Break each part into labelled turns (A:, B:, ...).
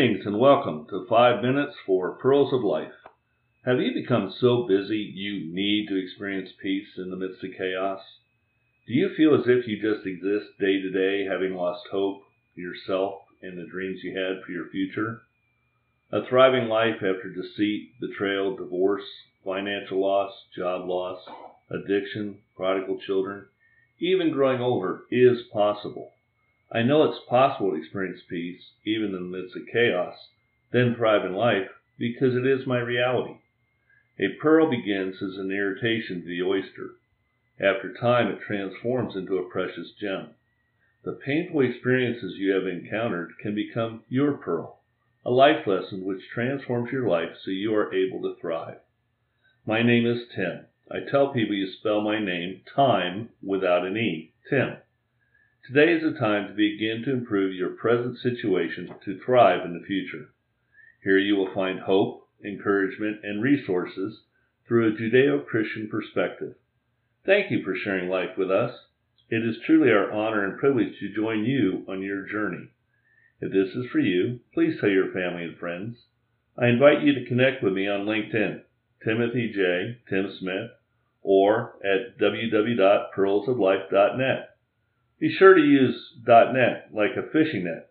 A: Greetings and welcome to 5 Minutes for Pearls of Life. Have you become so busy you need to experience peace in the midst of chaos? Do you feel as if you just exist day to day, having lost hope for yourself and the dreams you had for your future? A thriving life after deceit, betrayal, divorce, financial loss, job loss, addiction, prodigal children, even growing older is possible. I know it's possible to experience peace, even in the midst of chaos, then thrive in life, because it is my reality. A pearl begins as an irritation to the oyster. After time, it transforms into a precious gem. The painful experiences you have encountered can become your pearl, a life lesson which transforms your life so you are able to thrive. My name is Tim. I tell people you spell my name time without an E, Tim. Today is the time to begin to improve your present situation to thrive in the future. Here you will find hope, encouragement, and resources through a Judeo Christian perspective. Thank you for sharing life with us. It is truly our honor and privilege to join you on your journey. If this is for you, please tell your family and friends. I invite you to connect with me on LinkedIn, Timothy J. Tim Smith, or at www.pearlsoflife.net. Be sure to use .net like a fishing net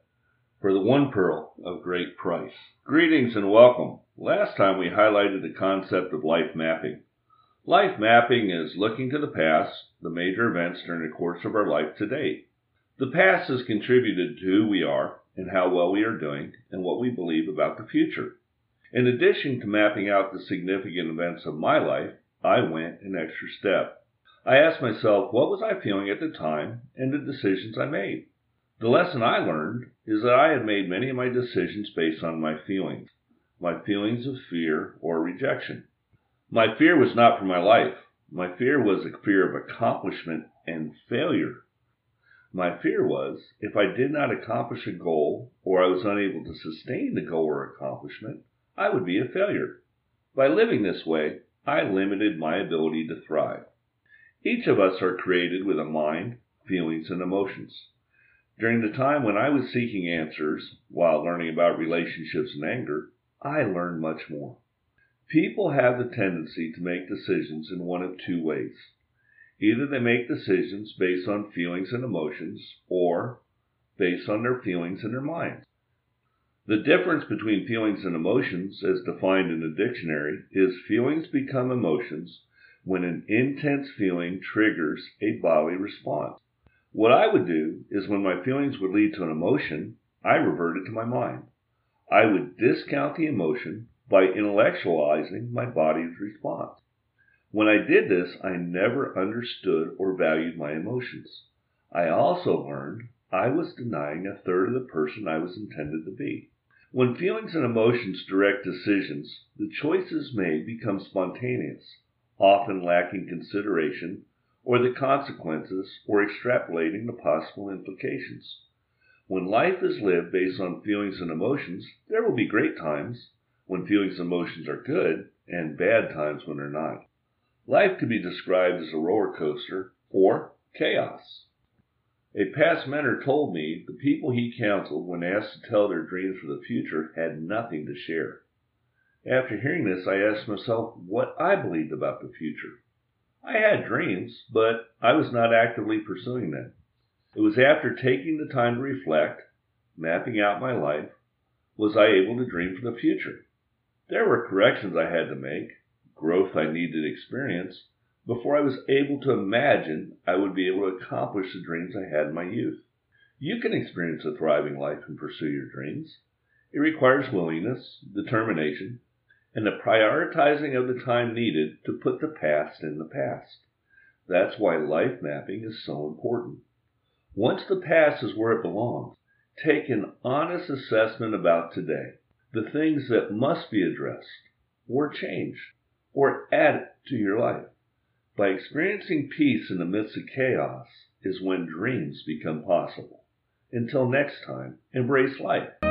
A: for the one pearl of great price. Greetings and welcome. Last time we highlighted the concept of life mapping. Life mapping is looking to the past, the major events during the course of our life to date. The past has contributed to who we are and how well we are doing and what we believe about the future. In addition to mapping out the significant events of my life, I went an extra step. I asked myself what was I feeling at the time and the decisions I made. The lesson I learned is that I had made many of my decisions based on my feelings, my feelings of fear or rejection. My fear was not for my life. My fear was a fear of accomplishment and failure. My fear was if I did not accomplish a goal or I was unable to sustain the goal or accomplishment, I would be a failure. By living this way, I limited my ability to thrive. Each of us are created with a mind, feelings, and emotions. During the time when I was seeking answers, while learning about relationships and anger, I learned much more. People have the tendency to make decisions in one of two ways. Either they make decisions based on feelings and emotions, or based on their feelings and their minds. The difference between feelings and emotions, as defined in the dictionary, is feelings become emotions when an intense feeling triggers a bodily response. What I would do is when my feelings would lead to an emotion, I reverted to my mind. I would discount the emotion by intellectualizing my body's response. When I did this, I never understood or valued my emotions. I also learned I was denying a third of the person I was intended to be. When feelings and emotions direct decisions, the choices made become spontaneous often lacking consideration or the consequences or extrapolating the possible implications. When life is lived based on feelings and emotions, there will be great times when feelings and emotions are good and bad times when they're not. Life could be described as a roller coaster or chaos. A past mentor told me the people he counseled when asked to tell their dreams for the future had nothing to share. After hearing this, I asked myself what I believed about the future. I had dreams, but I was not actively pursuing them. It was after taking the time to reflect, mapping out my life, was I able to dream for the future. There were corrections I had to make, growth I needed to experience, before I was able to imagine I would be able to accomplish the dreams I had in my youth. You can experience a thriving life and pursue your dreams. It requires willingness, determination, and the prioritizing of the time needed to put the past in the past. That's why life mapping is so important. Once the past is where it belongs, take an honest assessment about today, the things that must be addressed, or changed, or added to your life. By experiencing peace in the midst of chaos is when dreams become possible. Until next time, embrace life.